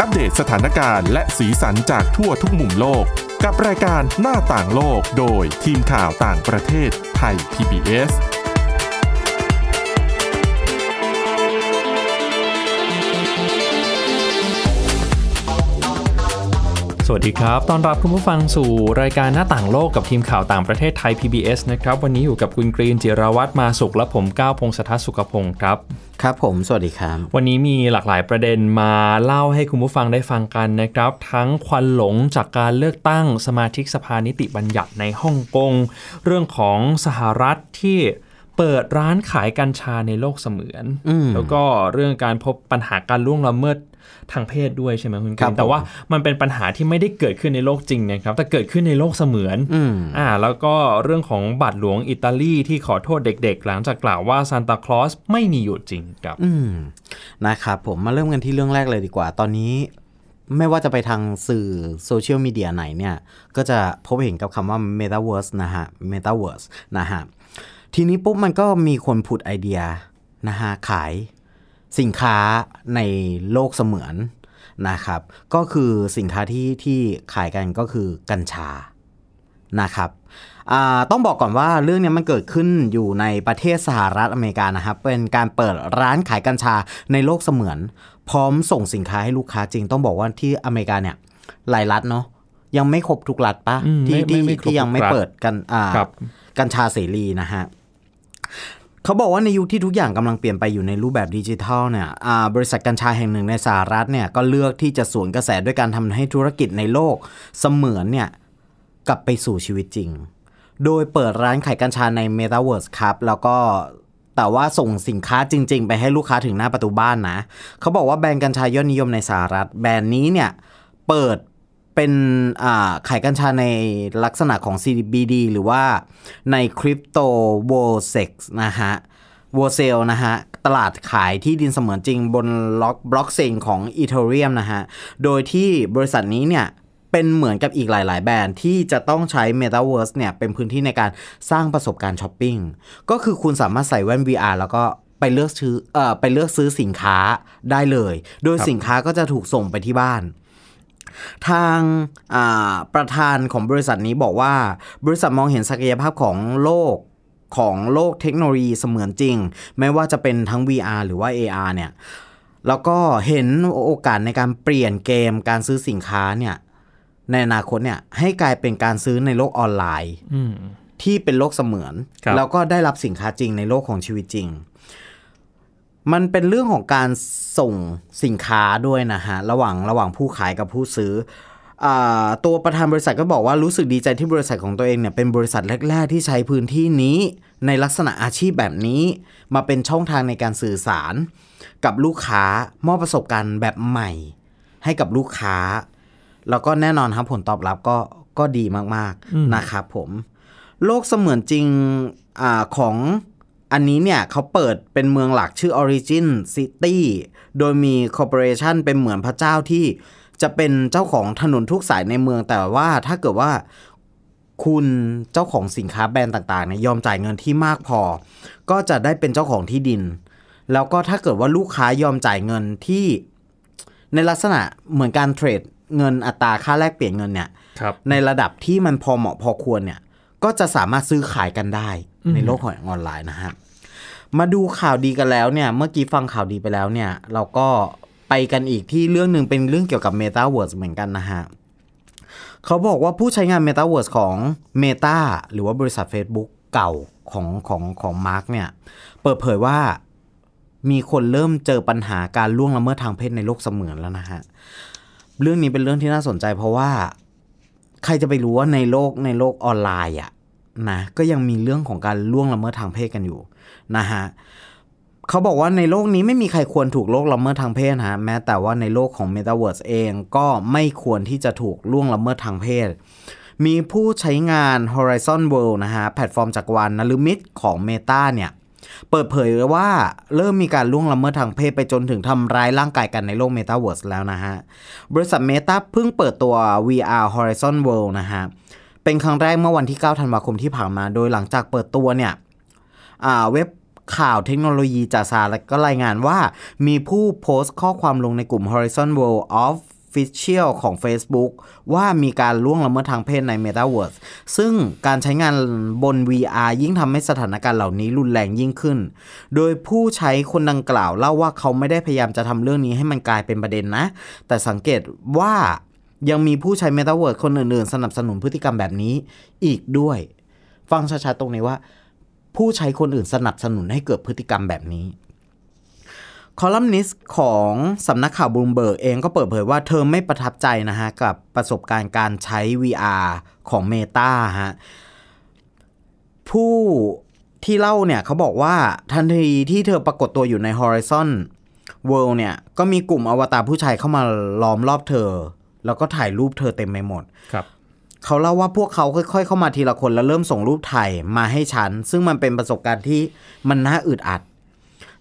อัปเดตสถานการณ์และสีสันจากทั่วทุกมุมโลก กับรายการหน้าต่างโลกโดยทีมข่าวต่างประเทศไทย PBS สวัสดีครับ ตอนรับคุณผู้ฟังสู่รายการหน้าต่างโลกกับทีมข่าวต่างประเทศไทย PBS นะครับ วันนี้อยู่กับคุณกรีนจิรวัตรมาสุขและผมก้าวพงศธรสุขพงศ์ครับ ครับผม สวัสดีครับ วันนี้มีหลากหลายประเด็นมาเล่าให้คุณผู้ฟังได้ฟังกันนะครับ ทั้งควันหลงจากการเลือกตั้งสมาชิกสภานิติบัญญัติในฮ่องกง เรื่องของสหรัฐที่เปิดร้านขายกัญชาในโลกเสมือนแล้วก็เรื่องการพบปัญหาการล่วงละเมิด ทางเพศด้วยใช่ไหมคุณกครัรีบนแต่ว่ามันเป็นปัญหาที่ไม่ได้เกิดขึ้นในโลกจริงนะครับแต่เกิดขึ้นในโลกเสมือนอืมอ่าแล้วก็เรื่องของบาทหลวงอิตาลีที่ขอโทษเด็กๆ หลังจากกล่าวว่าซานตาคลอสไม่มีอยู่จริงครับอืมนะครับผมมาเริ่มกันที่เรื่องแรกเลยดีกว่า ตอนนี้ไม่ว่าจะไปทางสื่อโซเชียลมีเดียไหนเนี่ย ก็จะพบเห็นกับคำว่า Metaverse นะฮะ Metaverse นะฮะ ทีนี้ปุ๊บมันก็มีคนผุดไอเดียนะฮะ ขาย สินค้าในโลกเสมือนนะครับ ก็คือสินค้าที่ที่ขายกันก็คือกัญชานะครับอ่าต้องบอกก่อนว่าเรื่องเนี้ยมันเกิดขึ้นอยู่ในประเทศสหรัฐอเมริกานะครับ เป็นการเปิดร้านขายกัญชาในโลกเสมือน พร้อมส่งสินค้าให้ลูกค้าจริง ต้องบอกว่าที่อเมริกาเนี่ยหลายรัฐเนาะยังไม่ครบทุกรัฐปะอืมที่ไม่ที่ไม่ครบที่ยังไม่ทุกรัฐเปิดกันอ่าครับกัญชาเสรีนะฮะ เขาบอกว่าในยุคที่ทุกอย่างกำลังเปลี่ยนไปอยู่ในรูปแบบดิจิทัลเนี่ยบริษัทกัญชาแห่งหนึ่งในสหรัฐเนี่ยก็เลือกที่จะสวนกระแสด้วยการทำให้ธุรกิจในโลกเสมือนเนี่ยกลับไปสู่ชีวิตจริง โดยเปิดร้านขายกัญชาใน Metaverse ครับแล้วก็แต่ว่าส่งสินค้าจริง ๆ ไปให้ลูกค้าถึงหน้าประตูบ้านนะ เขาบอกว่าแบรนด์กัญชายอดนิยมในสหรัฐ แบรนด์นี้เนี่ยเปิด เป็นอ่าขายกัญชาในลักษณะของ CBD หรือว่าใน Cryptovoxels นะฮะ Voxels นะฮะ ตลาดขายที่ดินเสมือนจริงบนล็อกบล็อกเซนของ e t h e r e u m นะฮะ โดยที่บริษัทนี้เนี่ยเป็นเหมือนกับอีกหลาย ๆ แบรนด์ที่จะต้องใช้ Metaverse เนี่ยเป็นพื้นที่ในการสร้างประสบการณ์ช้อปปิ้ง ก็คือคุณสามารถใส่แว่น VR แล้วก็ไปเลือกซื้อเอ่อไปเลือกซื้อสินค้าได้เลย โดยสินค้าก็จะถูกส่งไปที่บ้าน ทางอ่าประธานของบริษัทนี้บอกว่า บริษัทมองเห็นศักยภาพของโลกของโลกเทคโนโลยีเสมือนจริง ไม่ว่าจะเป็นทั้ง VR หรือว่า AR เนี่ยแล้วก็เห็นโอกาสในการเปลี่ยนเกมการซื้อสินค้าเนี่ยในอนาคตเนี่ยให้กลายเป็นการซื้อในโลกออนไลน์อืมที่เป็นโลกเสมือนครับแล้วก็ได้รับสินค้าจริงในโลกของชีวิตจริง มันเป็นเรื่องของการส่งสินค้าด้วยนะฮะ ระหว่างระหว่างผู้ขายกับผู้ซื้ออตัวประธานบริษัทก็บอกว่ารู้สึกดีใจที่บริษัทของตัวเองเนี่ยเป็นบริษัทแรก ๆ ที่ใช้พื้นที่นี้ ในลักษณะอาชีพแบบนี้ มาเป็นช่องทางในการสื่อสาร กับลูกค้ามอบประสบการณ์แบบใหม่ ให้กับลูกค้า แล้วก็แน่นอนครับผลตอบรับก็ก็ดีมากๆนะครับผม โลกเสมือนจริงอของ อันนี้เนี่ยเขาเปิดเป็นเมืองหลักชื่อ Origin City โดยมีคอร์ปอเรชันเป็นเหมือนพระเจ้าที่จะเป็นเจ้าของถนนทุกสายในเมืองแต่ว่าถ้าเกิดว่าคุณเจ้าของสินค้าแบรนด์ต่างๆเนี่ยยอมจ่ายเงินที่มากพอ ก็จะได้เป็นเจ้าของที่ดิน แล้วก็ถ้าเกิดว่าลูกค้ายอมจ่ายเงินที่ในลักษณะเหมือนการเทรดเงินอัตราค่าแลกเปลี่ยนเงินเนี่ยในระดับที่มันพอเหมาะพอควรเนี่ยก็จะสามารถซื้อขายกันได้ ในโลกของออนไลน์นะฮะมาดูข่าวดีกันแล้วเนี่ย เมื่อกี้ฟังข่าวดีไปแล้วเนี่ย เราก็ไปกันอีกที่เรื่องหนึ่งเป็นเรื่องเกี่ยวกับ Metaverse เหมือนกันนะฮะเขาบอกว่าผู้ใช้งาน Metaverse ของ Meta หรือว่าบริษัท Facebook เก่าของของของมาร์กเนี่ย เปิดเผยว่ามีคนเริ่มเจอปัญหาการล่วงละเมิดทางเพศในโลกเสมือนแล้วนะฮะ เรื่องนี้เป็นเรื่องที่น่าสนใจเพราะว่า ใครจะไปรู้ว่าในโลกในโลกออนไลน์อะ นะก็ยังมีเรื่องของการล่วงละเมิดทางเพศกันอยู่นะฮะเขาบอกว่าในโลกนี้ไม่มีใครควรถูกล่วงละเมิดทางเพศฮะแม้แต่ว่าในโลกของ Metaverse เองก็ไม่ควรที่จะถูกล่วงละเมิดทางเพศ มีผู้ใช้งาน Horizon World นะฮะแพลตฟอร์มจักรวาลนลมิตของ Meta เนี่ยเปิดเผยว่าเริ่มมีการล่วงละเมิดทางเพศไปจนถึงทำร้ายร่างกายกันในโลก Metaverse แล้วนะฮะ บริษัท Meta เพิ่งเปิดตัว VR Horizon World นะฮะ เป็นครั้งแรกเมื่อวันที่ 9 ธันวาคมที่ผ่านมา โดยหลังจากเปิดตัวเนี่ยอ่าเว็บข่าวเทคโนโลยีจากสหรัฐก็รายงานว่า มีผู้โพสต์ข้อความลงในกลุ่ม Horizon World of Official ของ Facebook ว่ามีการล่วงละเมิดทางเพศใน Metaverse ซึ่งการใช้งานบน VR ยิ่งทำให้สถานการณ์เหล่านี้รุนแรงยิ่งขึ้น โดยผู้ใช้คนดังกล่าวเล่าว่าเขาไม่ได้พยายามจะทำเรื่องนี้ให้มันกลายเป็นประเด็นนะ แต่สังเกตว่า ยังมีผู้ใช้ Metaverse คนอื่นๆ สนับสนุนพฤติกรรมแบบนี้อีกด้วย ฟังชัดๆตรงนี้ว่า ผู้ใช้คนอื่นสนับสนุนให้เกิดพฤติกรรมแบบนี้ คอลัมนิสต์ของสำนักข่าวบลูมเบิร์กเองก็เปิดเผยว่าเธอไม่ประทับใจนะฮะ กับประสบการณ์การใช้ VR ของ Meta ฮะ ผู้ที่เล่าเนี่ยเขาบอกว่าทันทีที่เธอปรากฏตัวอยู่ใน Horizon World เนี่ยก็มีกลุ่มอวตารผู้ชายเข้ามาล้อมรอบเธอ แล้วก็ถ่ายรูปเธอเต็มไปหมดครับเขาเล่าว่าพวกเขาค่อยๆ เข้ามาทีละคนแล้วเริ่มส่งรูปถ่ายมาให้ฉัน ซึ่งมันเป็นประสบการณ์ที่มันน่าอึดอัด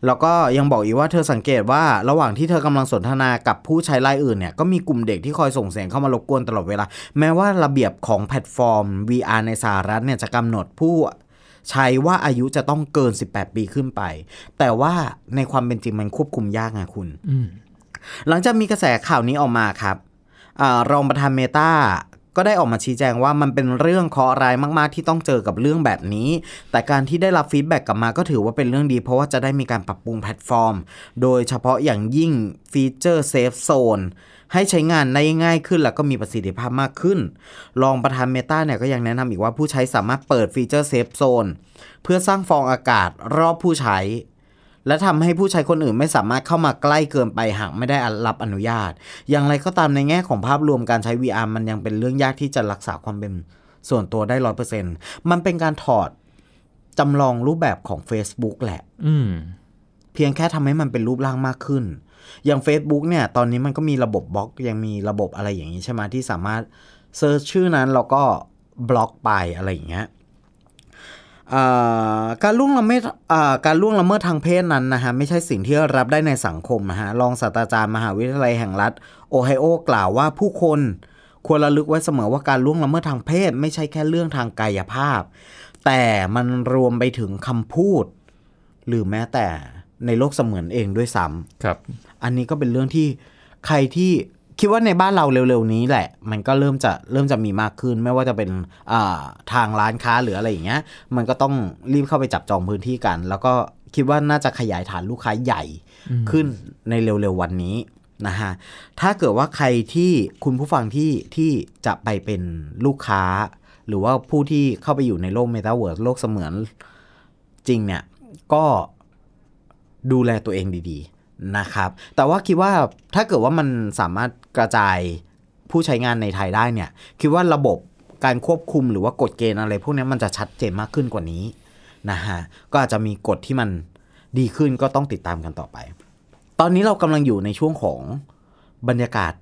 แล้วก็ยังบอกอีกว่าเธอสังเกตว่าระหว่างที่เธอกำลังสนทนากับผู้ใช้รายอื่นเนี่ยก็มีกลุ่มเด็กที่คอยส่งเสียงเข้ามารบกวนตลอดเวลา แม้ว่าระเบียบของแพลตฟอร์ม VR ในสหรัฐเนี่ยจะกำหนดผู้ใช้ว่าอายุจะต้องเกิน 18 ปีขึ้นไป แต่ว่าในความเป็นจริงมันควบคุมยากไงคุณอืมหลังจากมีกระแสข่าวนี้ออกมาครับอา รองประธาน Meta ก็ได้ออกมาชี้แจงว่ามันเป็นเรื่องเคราะห์ร้ายมาก ๆ ที่ต้องเจอกับเรื่องแบบนี้ แต่การที่ได้รับ feedback กลับมาก็ถือว่าเป็นเรื่องดี เพราะว่าจะได้มีการปรับปรุงแพลตฟอร์ม โดยเฉพาะอย่างยิ่งฟีเจอร์ safe zone ให้ใช้งานได้ง่ายขึ้นแล้วก็มีประสิทธิภาพมากขึ้น รองประธาน Meta เนี่ยก็ยังแนะนำอีกว่าผู้ใช้สามารถเปิดฟีเจอร์ safe zone เพื่อสร้างฟองอากาศรอบผู้ใช้ และทำให้ผู้ใช้คนอื่นไม่สามารถเข้ามาใกล้เกินไปหากไม่ได้รับอนุญาต อย่างไรก็ตามในแง่ของภาพรวมการใช้ VR มันยังเป็นเรื่องยากที่จะรักษาความเป็นส่วนตัวได้ร้อยเปอร์เซ็นมันเป็นการถอดจำลองรูปแบบของ Facebook แหละ อืมเพียงแค่ทำให้มันเป็นรูปร่างมากขึ้น อย่าง Facebook เนี่ย ตอนนี้มันก็มีระบบบล็อก ยังมีระบบอะไรอย่างนี้ใช่ไหมที่สามารถเซิร์ชชื่อนั้นแล้วก็บล็อกไปอะไรอย่างเงี้ยอ่า การล่วงละเมิดอ่าการล่วงละเมิดทางเพศนั้นนะฮะไม่ใช่สิ่งที่รับได้ในสังคมนะฮะรองศาสตราจารย์มหาวิทยาลัยแห่งรัฐ โอไฮโอกล่าวว่าผู้คนควรระลึกไว้เสมอว่าการล่วงละเมิดทางเพศ ไม่ใช่แค่เรื่องทางกายภาพ แต่มันรวมไปถึงคำพูด หรือแม้แต่ในโลกเสมือนเองด้วยซ้ำครับ อันนี้ก็เป็นเรื่องที่ใครที่ คิดว่าในบ้านเราเร็วๆนี้แหละ มันก็เริ่มจะเริ่มจะมีมากขึ้น ไม่ว่าจะเป็นอ่าทางร้านค้าหรืออะไรอย่างเงี้ย มันก็ต้องรีบเข้าไปจับจองพื้นที่กัน แล้วก็คิดว่าน่าจะขยายฐานลูกค้าใหญ่ขึ้นในเร็วๆวันนี้นะฮะถ้าเกิดว่าใครที่คุณผู้ฟังที่ที่จะไปเป็นลูกค้า หรือว่าผู้ที่เข้าไปอยู่ในโลกเมตาเวิร์สโลกเสมือนจริงเนี่ย ก็ดูแลตัวเองดีๆ นะครับ แต่ว่าคิดว่าถ้าเกิดว่ามันสามารถกระจายผู้ใช้งานในไทยได้เนี่ย คิดว่าระบบการควบคุมหรือว่ากฎเกณฑ์อะไร พวกนี้มันจะชัดเจนมากขึ้นกว่านี้นะฮะ ก็อาจจะมีกฎที่มันดีขึ้นก็ต้องติดตามกันต่อไป ตอนนี้เรากำลังอยู่ในช่วงของบรรยากาศ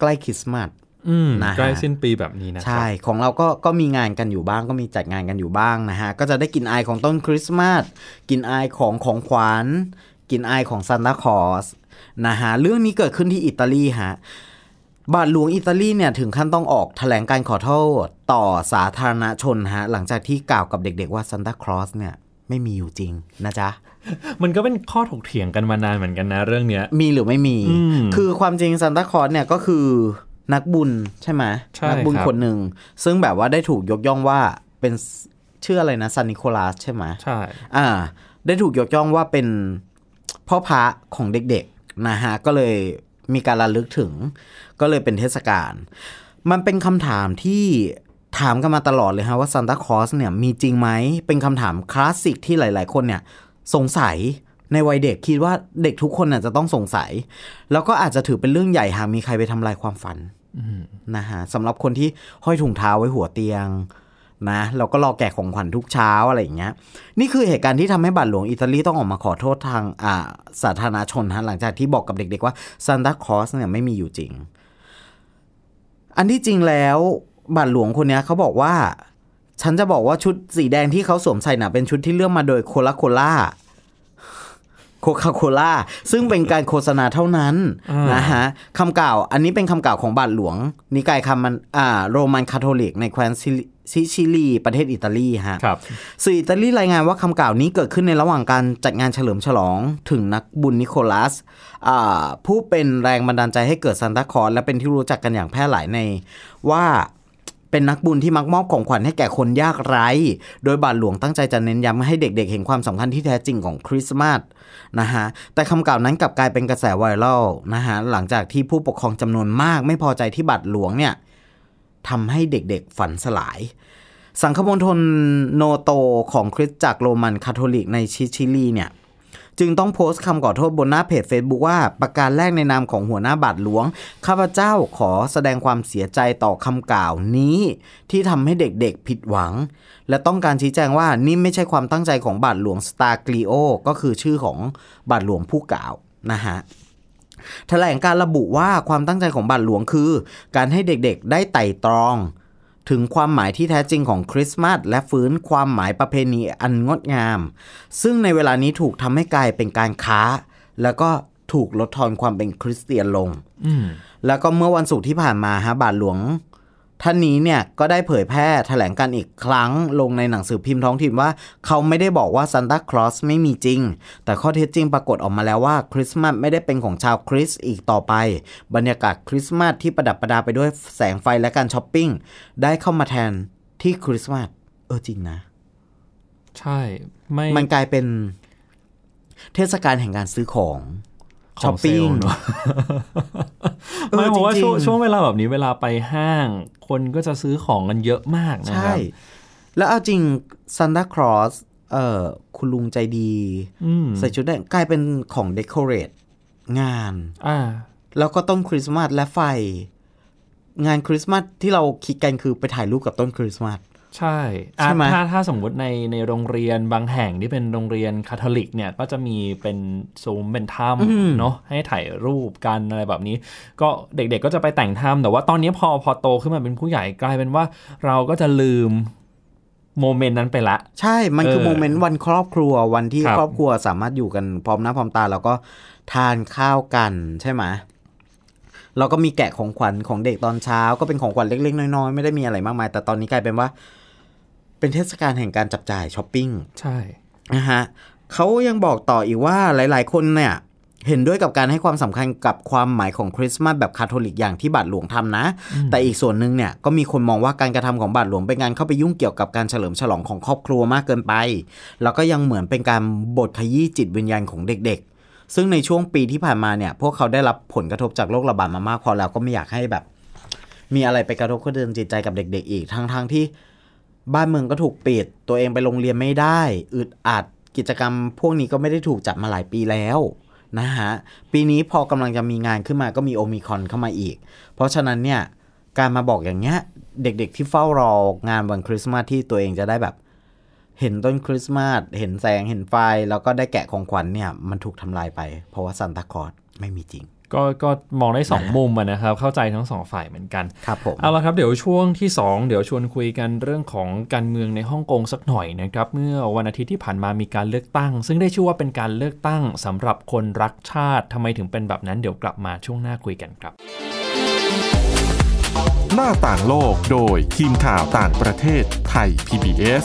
ใกล้คริสต์มาสอืมนะฮะใกล้สิ้นปีแบบนี้นะครัใช่ ของเราก็ก็มีงานกันอยู่บ้าง ก็มีจัดงานกันอยู่บ้างนะฮะ ก็จะได้กลินอายของต้นคริสต์มาสกลินอายของของขวัญ กลินอายของซานตาคลอสนะฮะเรื่องนี้เกิดขึ้นที่อิตาลีฮะบาทหลวงอิตาลีเนี่ยถึงขั้นต้องออกแถลงการขอโทษต่อสาธารณชนฮะหลังจากที่กล่าวกับเด็กๆว่าซานตาคลอสเนี่ยไม่มีอยู่จริงนะจ๊ะ มันก็เป็นข้อถกเถียงกันมานานเหมือนกันนะเรื่องเนี้ย มีหรือไม่มีอืมคือความจริงซานตาคลอสเนี่ยก็คือนักบุญใช่ไหมใช่นับุญครับคนหนึ่ง ซึ่งแบบว่าได้ถูกยกย่องว่าเป็นชื่ออะไรนะซันนิโคลัสใช่ไหมใช่ อ่า ได้ถูกยกย่องว่าเป็น พ่อพระของเด็กๆนะฮะก็เลยมีการระลึกถึง ก็เลยเป็นเทศกาลมันเป็นคำถามที่ถามกันมาตลอดเลยฮะว่าซานตาคลอสเนี่ยมีจริงไหมเป็นคำถามคลาสสิกที่หลาย ๆ คนเนี่ยสงสัยในวัยเด็กคิดว่าเด็กทุกคนน่ะจะต้องสงสัย แล้วก็อาจจะถือเป็นเรื่องใหญ่หากมีใครไปทำลายความฝันนะฮะสำหรับคนที่ห้อยถุงเท้าไว้หัวเตียง นะเราก็รอแกะของขวัญทุกเช้าอะไรอย่างเงี้ยนี่คือเหตุการณ์ที่ทำให้บาทหลวงอิตาลีต้องออกมาขอโทษทางอ่าสาธารณชนฮะหลังจากที่บอกกับเด็กๆว่าซานตาคลอสเนี่ยไม่มีอยู่จริง อันที่จริงแล้วบาทหลวงคนนี้เขาบอกว่า ฉันจะบอกว่าชุดสีแดงที่เขาสวมใส่น่ะเป็นชุดที่เลือกมาโดยโคลาโคล่า คคาโคล่าซึ่งเป็นการโฆษณาเท่านั้นอ่านนะฮะคำกล่าว อันนี้เป็นคำกล่าวของบาทหลวง นิกายคำมันอ่าโรมันคาทอลิกในแคว้นซิลิซิชิลี ประเทศอิตาลีฮะครับสื่ออิตาลีรายงานว่าคำกล่าวนี้เกิดขึ้นในระหว่างการจัดงานเฉลิมฉลองถึงนักบุญนิโคลัสอ่าผู้เป็นแรงบันดาลใจให้เกิดซานตาคลอสและเป็นที่รู้จักกันอย่างแพร่หลายในว่า เป็นนักบุญที่มักมอบของขวัญให้แก่คนยากไร้ โดยบาทหลวงตั้งใจจะเน้นย้ำให้เด็กๆ เห็นความสำคัญที่แท้จริงของคริสต์มาสนะฮะ แต่คำกล่าวนั้นกลับกลายเป็นกระแสไวรัลนะฮะ หลังจากที่ผู้ปกครองจำนวนมากไม่พอใจที่บาทหลวงเนี่ยทำให้เด็กๆฝันสลาย สังคมณฑลโนโตของคริสตจักรโรมันคาทอลิกในชิชิลีเนี่ย จึงต้องโพสต์คำขอโทษบนหน้าเพจ Facebook ว่าประการแรกในนามของหัวหน้าบาทหลวง ข้าพเจ้าขอแสดงความเสียใจต่อคำกล่าวนี้ ที่ทำให้เด็กๆผิดหวัง และต้องการชี้แจงว่านี่ไม่ใช่ความตั้งใจของบาทหลวงสตาร์กลีโอก็คือชื่อของบาทหลวงผู้กล่าวนะฮะแถลงการระบุว่าความตั้งใจของบาทหลวงคือ การให้เด็กๆ ได้ไต่ตรอง ถึงความหมายที่แท้จริงของคริสต์มาสและฟื้นความหมายประเพณีอันงดงาม ซึ่งในเวลานี้ถูกทำให้กลายเป็นการค้า แล้วก็ถูกลดทอนความเป็นคริสเตียนลงอืมแล้วก็เมื่อวันศุกร์ที่ผ่านมาฮะบาทหลวง ท่านนี้เนี่ยก็ได้เผยแพร่แถลงการณ์อีกครั้งลงในหนังสือพิมพ์ท้องถิ่นว่า เขาไม่ได้บอกว่าซานตาคลอสไม่มีจริง แต่ข้อเท็จจริงปรากฏออกมาแล้วว่าคริสต์มาสไม่ได้เป็นของชาวคริสต์อีกต่อไป บรรยากาศคริสต์มาสที่ประดับประดาไปด้วยแสงไฟและการช้อปปิ้ง ได้เข้ามาแทนที่คริสต์มาสเออจริงนะ ใช่ไม่มันกลายเป็นเทศกาลแห่งการซื้อของ ช้อปปิ้งเซลล์เนอะเออไม่เพราะว่าจริงๆช่วงช่วงเวลาแบบนี้เวลาไปห้าง คนก็จะซื้อของกันเยอะมากนะคใช่แล้วเอาจริงซานตาคลอสเอ่อคุณลุงใจดีอืมใส่ชุดแดงกลายเป็นของ decorate งานอ่าแล้วก็ต้นคริสต์มาสและไฟ งานคริสต์มาสที่เราคิดกันคือไปถ่ายรูปกับต้นคริสต์มาส ใช่อะใช่ไหมถ้าถ้าสมมุติในในโรงเรียนบางแห่งที่เป็นโรงเรียนคาทอลิกเนี่ยก็จะมีเป็นซุ้มเป็นถ้ำเนาะให้ถ่ายรูปกันอะไรแบบนี้ ก็เด็กๆก็จะไปแต่งถ้ำแต่ว่าตอนนี้พอพอโตขึ้นมาเป็นผู้ใหญ่กลายเป็นว่าเราก็จะลืม moment นั้นไปละ ใช่ มันคือเออ momentวันครอบครัววันที่ครับครอบครัวสามารถอยู่กันพร้อมหน้าพร้อมตาแล้วก็ทานข้าวกันใช่ไหมเราก็มีแกะของขวัญของเด็กตอนเช้า ก็เป็นของขวัญเล็กๆน้อยๆไม่ได้มีอะไรมากมาย แต่ตอนนี้กลายเป็นว่า เป็นเทศกาลแห่งการจับจ่ายช้อปปิ้งใช่นะฮะเขายังบอกต่ออีกว่าหลาย ๆ คนเนี่ยเห็นด้วยกับการให้ความสำคัญกับความหมายของคริสต์มาสแบบคาทอลิกอย่างที่บาทหลวงทำนะ แต่อีกส่วนหนึ่งเนี่ยก็มีคนมองว่าการกระทำของบาทหลวงเป็นการเข้าไปยุ่งเกี่ยวกับการเฉลิมฉลองของครอบครัวมากเกินไป แล้วก็ยังเหมือนเป็นการบดขยี้จิตวิญญาณของเด็ก ๆ ซึ่งในช่วงปีที่ผ่านมาเนี่ย พวกเขาได้รับผลกระทบจากโรคระบาดมามากพอแล้วก็ไม่อยากให้แบบ มีอะไรไปกระทบกระเทือนจิตใจกับเด็ก ๆ อีกทั้งๆที่ บ้านเมืองก็ถูกปิด ตัวเองไปโรงเรียนไม่ได้ อึดอัด กิจกรรมพวกนี้ก็ไม่ได้ถูกจัดมาหลายปีแล้วนะฮะ ปีนี้พอกำลังจะมีงานขึ้นมาก็มีโอมิคอนเข้ามาอีก เพราะฉะนั้นเนี่ย การมาบอกอย่างเงี้ย เด็กๆที่เฝ้ารองานวันคริสต์มาสที่ตัวเองจะได้แบบ เห็นต้นคริสต์มาส เห็นแสง เห็นไฟ แล้วก็ได้แกะของขวัญเนี่ย มันถูกทำลายไป เพราะว่าซันตาคลอสไม่มีจริง ก็ก็มองได้สองมุมอะนะครับ เข้าใจทั้งสองฝ่ายเหมือนกันครับผมเอาละครับเดี๋ยวช่วงที่ 2 เดี๋ยวชวนคุยกันเรื่องของการเมืองในฮ่องกงสักหน่อยนะครับ เมื่อวันอาทิตย์ที่ผ่านมามีการเลือกตั้ง ซึ่งได้ชื่อว่าเป็นการเลือกตั้งสำหรับคนรักชาติทำไมถึงเป็นแบบนั้นเดี๋ยวกลับมาช่วงหน้าคุยกันครับ หน้าต่างโลกโดยทีมข่าวต่างประเทศไทย PBS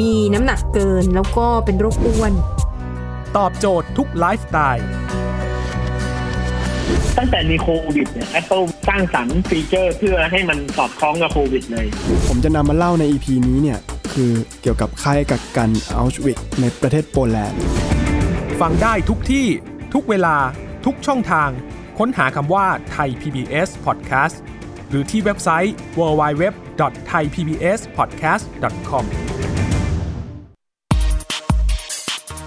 มีน้ำหนักเกินแล้วก็เป็นโรคอ้วน ตอบโจทย์ทุกไลฟ์สไตล์ตั้งแต่มีโควิดเนี่ย Apple สร้างสรรค์ฟีเจอร์เพื่อให้มันสอดคล้องกับโควิดเลย ผมจะนำมาเล่าใน EP นี้เนี่ย คือเกี่ยวกับค่ายกักกันเอาชวิตซ์ในประเทศโปแลนด์ ฟังได้ทุกที่ทุกเวลาทุกช่องทาง ค้นหาคำว่าไทย PBS Podcast หรือที่เว็บไซต์ www.thaipbspodcast.com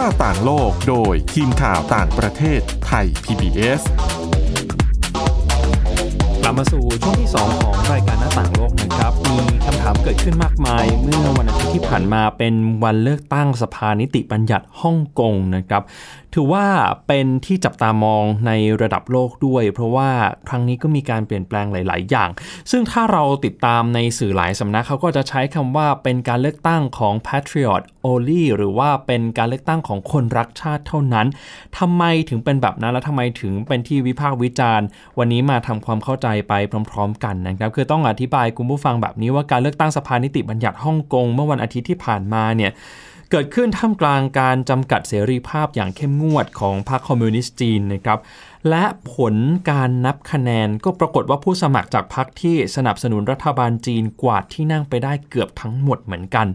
หน้าต่างโลกโดยทีมข่าวต่างประเทศไทย PBS ลับมาสู่ช่วงที่ 2 ของรายการหน้าต่างโลกนะครับ มีคำถามเกิดขึ้นมากมาย เมื่อวันอาทิตย์ที่ผ่านมาเป็นวันเลือกตั้งสภานิติบัญญัติฮ่องกงนะครับ ถือว่าเป็นที่จับตามองในระดับโลกด้วย เพราะว่าครั้งนี้ก็มีการเปลี่ยนแปลงหลาย ๆ อย่าง ซึ่งถ้าเราติดตามในสื่อหลายสำนักเขาก็จะใช้คำว่าเป็นการเลือกตั้งของ patriot only หรือว่าเป็นการเลือกตั้งของคนรักชาติเท่านั้นทำไมถึงเป็นแบบนั้นและทำไมถึงเป็นที่วิพากษ์วิจารณ์ วันนี้มาทำความเข้าใจไปพร้อม ๆ กันนะครับคือต้องอธิบายคุณผู้ฟังแบบนี้ว่าการเลือกตั้งสภานิติบัญญัติฮ่องกงเมื่อวันอาทิตย์ที่ผ่านมาเนี่ยเกิดขึ้นท่ามกลางการจำกัดเสรีภาพอย่างเข้มงวดของพรรคคอมมิวนิสต์จีนนะครับ และผลการนับคะแนนก็ปรากฏว่าผู้สมัครจากพรรคที่สนับสนุนรัฐบาลจีนกวาดที่นั่งไปได้เกือบทั้งหมดเหมือนกัน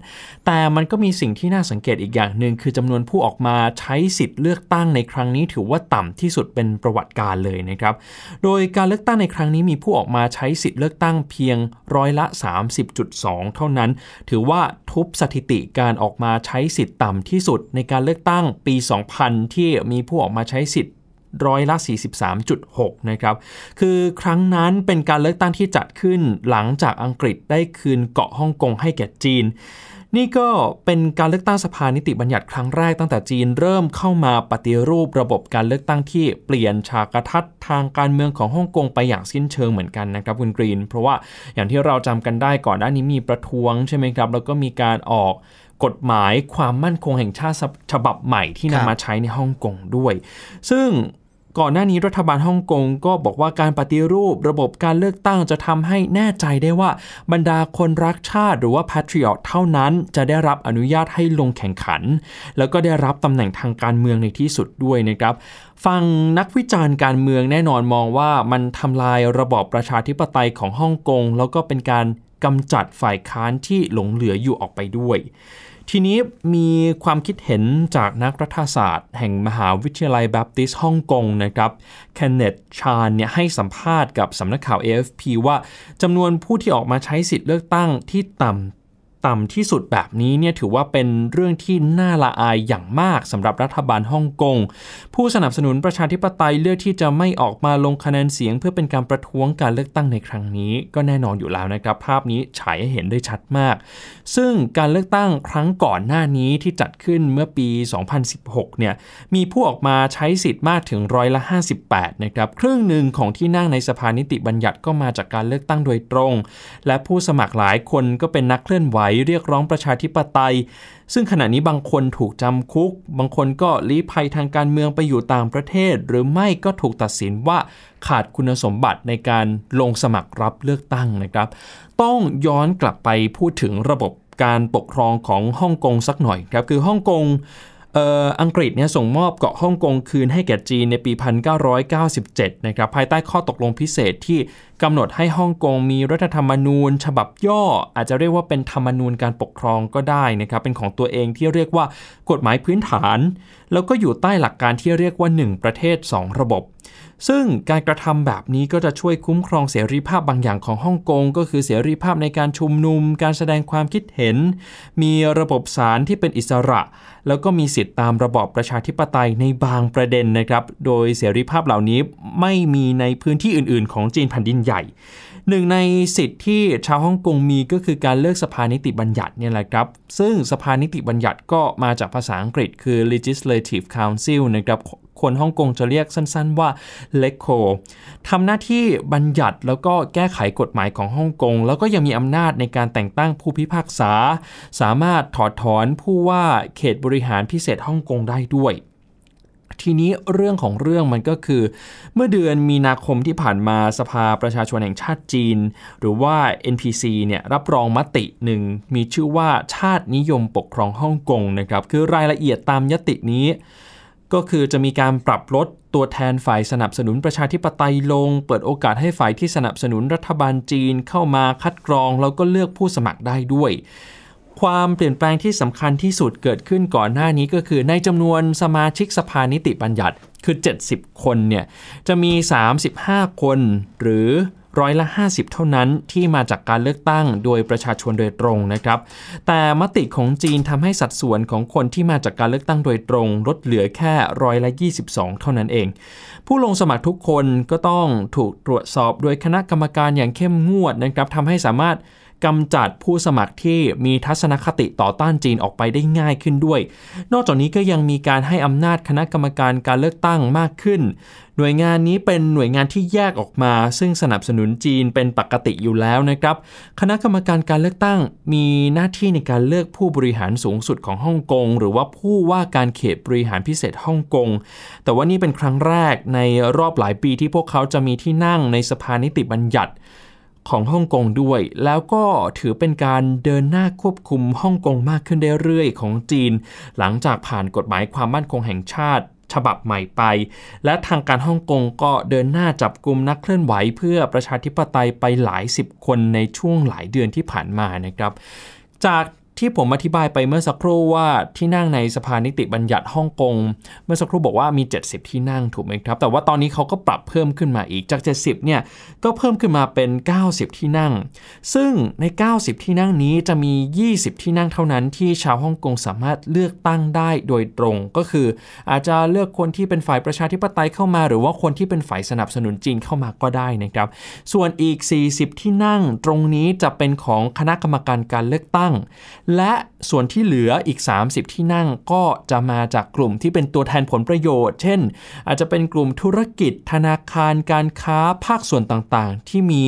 แต่มันก็มีสิ่งที่น่าสังเกตอีกอย่างหนึ่งคือจำนวนผู้ออกมาใช้สิทธิ์เลือกตั้งในครั้งนี้ถือว่าต่ำที่สุดเป็นประวัติการเลยนะครับ โดยการเลือกตั้งในครั้งนี้มีผู้ออกมาใช้สิทธิ์เลือกตั้งเพียงร้อยละ 30.2 เท่านั้น ถือว่าทุบสถิติการออกมาใช้สิทธิ์ต่ำที่สุดในการเลือกตั้งปี 2000 ที่มีผู้ออกมาใช้สิทธิ์ ร้อยละ 43.6 นะครับ คือครั้งนั้นเป็นการเลือกตั้งที่จัดขึ้นหลังจากอังกฤษได้คืนเกาะฮ่องกงให้แก่จีน นี่ก็เป็นการเลือกตั้งสภานิติบัญญัติครั้งแรกตั้งแต่จีนเริ่มเข้ามาปฏิรูประบบการเลือกตั้งที่เปลี่ยนฉากทัศน์ทางการเมืองของฮ่องกงไปอย่างสิ้นเชิงเหมือนกันนะครับคุณกรีน เพราะว่าอย่างที่เราจำกันได้ก่อนหน้านี้มีประท้วงใช่ไหมครับ แล้วก็มีการออกกฎหมายความมั่นคงแห่งชาติฉบับใหม่ที่นำมาใช้ในฮ่องกงด้วย ซึ่ง ก่อนหน้านี้รัฐบาลฮ่องกงก็บอกว่าการปฏิรูประบบการเลือกตั้งจะทำให้แน่ใจได้ว่า บรรดาคนรักชาติหรือว่า patriot เท่านั้นจะได้รับอนุญาตให้ลงแข่งขัน แล้วก็ได้รับตำแหน่งทางการเมืองในที่สุดด้วยนะครับฟังนักวิจารณ์การเมืองแน่นอนมองว่ามันทำลายระบอบประชาธิปไตยของฮ่องกงแล้วก็เป็นการกำจัดฝ่ายค้านที่หลงเหลืออยู่ออกไปด้วย ทีนี้มีความคิดเห็นจากนักรัฐศาสตร์ แห่งมหาวิทยาลัยแบปติสต์ฮ่องกงนะครับเคนเนตชานเนี่ยให้สัมภาษณ์กับสำนักข่าว AFP ว่าจำนวนผู้ที่ออกมาใช้สิทธิ์เลือกตั้งที่ต่ำ ต่ำที่สุดแบบนี้เนี่ยถือว่าเป็นเรื่องที่น่าละอายอย่างมากสำหรับรัฐบาลฮ่องกง ผู้สนับสนุนประชาธิปไตยเลือกที่จะไม่ออกมาลงคะแนนเสียง เพื่อเป็นการประท้วงการเลือกตั้งในครั้งนี้ ก็แน่นอนอยู่แล้วนะครับ ภาพนี้ฉายให้เห็นได้ชัดมาก ซึ่งการเลือกตั้งครั้งก่อนหน้านี้ที่จัดขึ้นเมื่อปี 2016 เนี่ยมีผู้ออกมาใช้สิทธิ์มากถึงร้อยละ 58 นะครับครึ่งหนึ่งของที่นั่งในสภานิติบัญญัติก็มาจากการเลือกตั้งโดยตรง และผู้สมัครหลายคนก็เป็นนักเคลื่อนไหวเรียกร้องประชาธิปไตย ซึ่งขณะนี้บางคนถูกจำคุก บางคนก็ลี้ภัยทางการเมืองไปอยู่ต่างประเทศ หรือไม่ก็ถูกตัดสินว่าขาดคุณสมบัติในการลงสมัครรับเลือกตั้งนะครับ ต้องย้อนกลับไปพูดถึงระบบการปกครองของฮ่องกงสักหน่อยครับคือฮ่องกงอังกฤษเนี่ยส่งมอบเกาะฮ่องกงคืนให้แก่จีนในปี 1997 นะครับภายใต้ข้อตกลงพิเศษที่กำหนดให้ฮ่องกงมีรัฐธรรมนูญ ฉบับย่อ อาจจะเรียกว่าเป็นธรรมนูญการปกครองก็ได้นะครับ เป็นของตัวเองที่เรียกว่ากฎหมายพื้นฐาน แล้วก็อยู่ใต้หลักการที่เรียกว่า 1 ประเทศ 2 ระบบ ซึ่งการกระทำแบบนี้ก็จะช่วยคุ้มครองเสรีภาพบางอย่างของฮ่องกง ก็คือเสรีภาพในการชุมนุม การแสดงความคิดเห็น มีระบบศาลที่เป็นอิสระ แล้วก็มีสิทธิตามระบอบประชาธิปไตยในบางประเด็นนะครับ โดยเสรีภาพเหล่านี้ไม่มีในพื้นที่อื่น ๆ ของจีนแผ่นดินใหญ่ หนึ่งในสิทธิ์ที่ชาวฮ่องกงมีก็คือการเลือกสภานิติบัญญัติเนี่ยแหละครับ ซึ่งสภานิติบัญญัติก็มาจากภาษาอังกฤษคือ legislative council นะครับคนฮ่องกงจะเรียกสั้นๆว่า LECO ทำหน้าที่บัญญัติแล้วก็แก้ไขกฎหมายของฮ่องกง แล้วก็ยังมีอำนาจในการแต่งตั้งผู้พิพากษา สามารถถอดถอนผู้ว่าเขตบริหารพิเศษฮ่องกงได้ด้วย ทีนี้เรื่องของเรื่องมันก็คือ เมื่อเดือนมีนาคมที่ผ่านมาสภาประชาชนแห่งชาติจีน หรือว่า NPC เนี่ยรับรองมติหนึ่งมีชื่อว่าชาตินิยมปกครองฮ่องกงนะครับคือรายละเอียดตามยตินี้ ก็คือจะมีการปรับลดตัวแทนฝ่ายสนับสนุนประชาธิปไตยลง เปิดโอกาสให้ฝ่ายที่สนับสนุนรัฐบาลจีนเข้ามาคัดกรอง แล้วก็เลือกผู้สมัครได้ด้วย ความเปลี่ยนแปลงที่สำคัญที่สุดเกิดขึ้นก่อนหน้านี้ก็คือในจำนวนสมาชิกสภานิติบัญญัติคือ 70 คนเนี่ยจะมี 35 คนหรือร้อยละ 50 เท่านั้นที่มาจากการเลือกตั้งโดยประชาชนโดยตรงนะครับ แต่มติของจีนทำให้สัดส่วนของคนที่มาจากการเลือกตั้งโดยตรง ลดเหลือแค่ร้อยละ 22 เท่านั้นเอง ผู้ลงสมัครทุกคนก็ต้องถูกตรวจสอบโดยคณะกรรมการอย่างเข้มงวดนะครับทำให้สามารถ กำจัดผู้สมัครที่มีทัศนคติต่อต้านจีนออกไปได้ง่ายขึ้นด้วย นอกจากนี้ก็ยังมีการให้อำนาจคณะกรรมการการเลือกตั้งมากขึ้น หน่วยงานนี้เป็นหน่วยงานที่แยกออกมา ซึ่งสนับสนุนจีนเป็นปกติอยู่แล้วนะครับ คณะกรรมการการเลือกตั้งมีหน้าที่ในการเลือกผู้บริหารสูงสุดของฮ่องกงหรือว่าผู้ว่าการเขตบริหารพิเศษฮ่องกง แต่ว่านี่เป็นครั้งแรกในรอบหลายปีที่พวกเขาจะมีที่นั่งในสภานิติบัญญัติ ของฮ่องกงด้วย แล้วก็ถือเป็นการเดินหน้าควบคุมฮ่องกงมากขึ้นเรื่อยๆของจีน หลังจากผ่านกฎหมายความมั่นคงแห่งชาติฉบับใหม่ไป และทางการฮ่องกงก็เดินหน้าจับกลุ่มนักเคลื่อนไหวเพื่อประชาธิปไตยไปหลายสิบคนในช่วงหลายเดือนที่ผ่านมานะครับ จาก ที่ผมอธิบายไปเมื่อสักครู่ว่าที่นั่งในสภานิติบัญญัติฮ่องกง เมื่อสักครู่บอกว่ามี 70 ที่นั่งถูกไหมครับ แต่ว่าตอนนี้เขาก็ปรับเพิ่มขึ้นมาอีกจาก 70 เนี่ยก็เพิ่มขึ้นมาเป็น 90 ที่นั่ง ซึ่งใน 90 ที่นั่งนี้จะมี 20 ที่นั่งเท่านั้นที่ชาวฮ่องกงสามารถเลือกตั้งได้โดยตรงก็คือ อาจจะเลือกคนที่เป็นฝ่ายประชาธิปไตยเข้ามา หรือว่าคนที่เป็นฝ่ายสนับสนุนจีนเข้ามาก็ได้นะครับส่วนอีก 40 ที่นั่งตรงนี้จะเป็นของคณะกรรมการการเลือกตั้งและส่วนที่เหลืออีก 30 ที่นั่งก็จะมาจากกลุ่มที่เป็นตัวแทนผลประโยชน์ เช่น อาจจะเป็นกลุ่มธุรกิจ ธนาคาร การค้าภาคส่วนต่างๆ ที่มี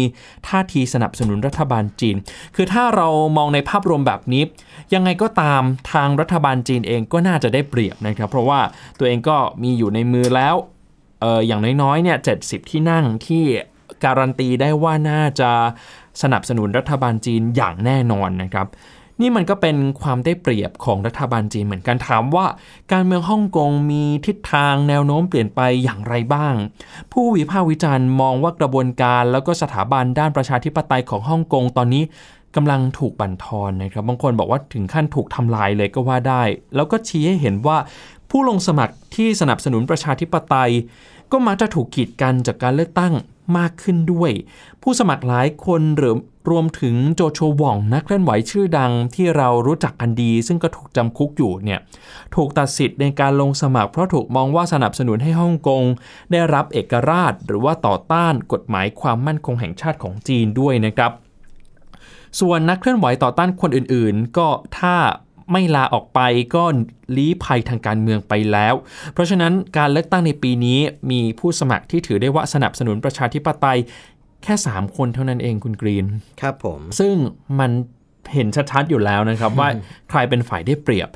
ท่าทีสนับสนุนรัฐบาลจีน คือถ้าเรามองในภาพรวมแบบนี้ ยังไงก็ตามทางรัฐบาลจีนเองก็น่าจะได้เปรียบนะครับ เพราะว่าตัวเองก็มีอยู่ในมือแล้วอออย่างน้อยๆเนี่ย70ที่นั่งที่การันตีได้ว่าน่าจะสนับสนุนรัฐบาลจีนอย่างแน่นอนนะครับ นี่มันก็เป็นความได้เปรียบของรัฐบาลจีนเหมือนกันถามว่า การเมืองฮ่องกงมีทิศทางแนวโน้มเปลี่ยนไปอย่างไรบ้าง ผู้วิพากษ์วิจารณ์มองว่ากระบวนการแล้วก็สถาบันด้านประชาธิปไตยของฮ่องกงตอนนี้กำลังถูกบั่นทอนนะครับบางคนบอกว่าถึงขั้นถูกทำลายเลยก็ว่าได้ แล้วก็ชี้ให้เห็นว่าผู้ลงสมัครที่สนับสนุนประชาธิปไตย ก็มักจะถูกกีดกันจากการเลือกตั้งมากขึ้นด้วย ผู้สมัครหลายคนหรือ รวมถึงโจโฉว่องนักเคลื่อนไหวชื่อดังที่เรารู้จักกันดี ซึ่งก็ถูกจำคุกอยู่เนี่ยถูกตัดสิทธิ์ในการลงสมัคร เพราะถูกมองว่าสนับสนุนให้ฮ่องกง ได้รับเอกราช หรือว่าต่อต้านกฎหมายความมั่นคงแห่งชาติของจีนด้วยนะครับ ส่วนนักเคลื่อนไหวต่อต้านคนอื่นๆ ก็ถ้าไม่ลาออกไปก็ลี้ภัยทางการเมืองไปแล้ว เพราะฉะนั้นการเลือกตั้งในปีนี้มีผู้สมัครที่ถือได้ว่าสนับสนุนประชาธิปไตย แค่ 3 คนเท่านั้นเองคุณกรีน ครับผม ซึ่งมัน เห็นชัดๆอยู่แล้วนะครับ ว่าใครเป็นฝ่ายได้เปรียบ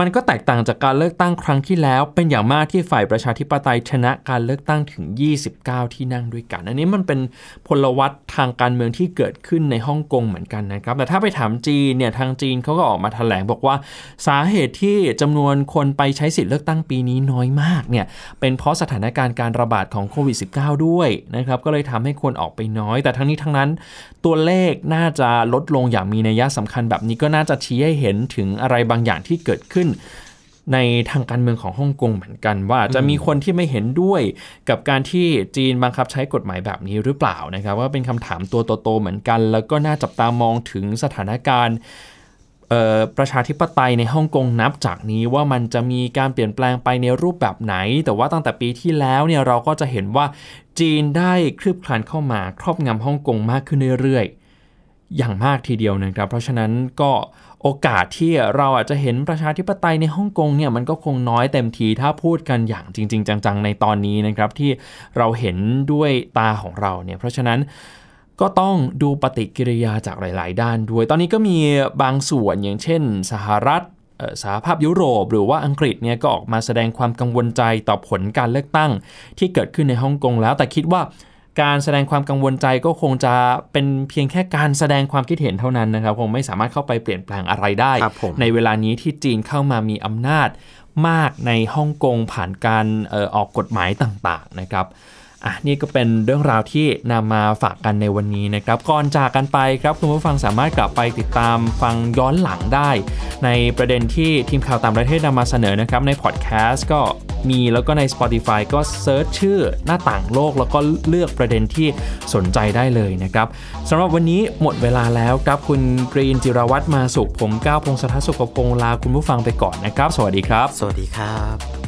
มันก็แตกต่างจากการเลือกตั้งครั้งที่แล้ว เป็นอย่างมากที่ฝ่ายประชาธิปไตยชนะการเลือกตั้งถึง 29 ที่นั่งด้วยกัน อันนี้มันเป็นพลวัตทางการเมืองที่เกิดขึ้นในฮ่องกงเหมือนกันนะครับ แต่ถ้าไปถามจีนเนี่ยทางจีนเขาก็ออกมาแถลงบอกว่าสาเหตุที่จำนวนคนไปใช้สิทธิ์เลือกตั้งปีนี้น้อยมากเนี่ยเป็นเพราะสถานการณ์การระบาดของโควิด -19 ด้วยนะครับก็เลยทำให้คนออกไปน้อย แต่ทั้งนี้ทั้งนั้นตัวเลขน่าจะลดลงอย่างมีนัยสำคัญแบบนี้ก็น่าจะชี้ให้เห็นถึงอะไรบางอย่างที่เกิดขึ้น ในทางการเมืองของฮ่องกงเหมือนกัน ว่าจะมีคนที่ไม่เห็นด้วยกับการที่จีนบังคับใช้กฎหมายแบบนี้หรือเปล่านะครับว่าเป็นคำถามตัวโตๆเหมือนกัน แล้วก็น่าจับตามองถึงสถานการณ์ประชาธิปไตยในฮ่องกงนับจากนี้ว่ามันจะมีการเปลี่ยนแปลงไปในรูปแบบไหน แต่ว่าตั้งแต่ปีที่แล้วเนี่ยเราก็จะเห็นว่าจีนได้คลืบคลานเข้ามาครอบงำฮ่องกงมากขึ้นเรื่อยๆ อย่างมากทีเดียวนะครับ เพราะฉะนั้นก็โอกาสที่เราอาจจะเห็นประชาธิปไตยในฮ่องกงเนี่ยมันก็คงน้อยเต็มทีถ้าพูดกันอย่างจริง ๆ จัง ๆ ในตอนนี้นะครับที่เราเห็นด้วยตาของเราเนี่ยเพราะฉะนั้นก็ต้องดูปฏิกิริยาจากหลาย ๆ ด้านด้วย ตอนนี้ก็มีบางส่วนอย่างเช่น สหรัฐสหภาพยุโรป หรือว่าอังกฤษเนี่ยก็ออกมาแสดงความกังวลใจต่อผลการเลือกตั้งที่เกิดขึ้นในฮ่องกงแล้วแต่คิดว่า การแสดงความกังวลใจก็คงจะเป็นเพียงแค่การแสดงความคิดเห็นเท่านั้นนะครับคงไม่สามารถเข้าไปเปลี่ยนแปลงอะไรได้ครับผมในเวลานี้ที่จีนเข้ามามีอำนาจมากในฮ่องกงผ่านการเอ่อออกกฎหมายต่างๆนะครับ อะนี่ก็เป็นเรื่องราวที่นำมาฝากกันในวันนี้นะครับก่อนจากกันไปครับคุณผู้ฟังสามารถกลับไปติดตามฟังย้อนหลังได้ ในประเด็นที่ทีมข่าวต่างประเทศนำมาเสนอนะครับในพอดแคสต์ก็มีแล้วก็ใน Spotify ก็ search ชื่อหน้าต่างโลก แล้วก็เลือกประเด็นที่สนใจได้เลยนะครับสำหรับวันนี้หมดเวลาแล้วครับคุณกรีนจิรวัตรมาสุขผมก้าวพงศธรสุขพงศ์ลาคุณผู้ฟังไปก่อนนะครับ สวัสดีครับ สวัสดีครับ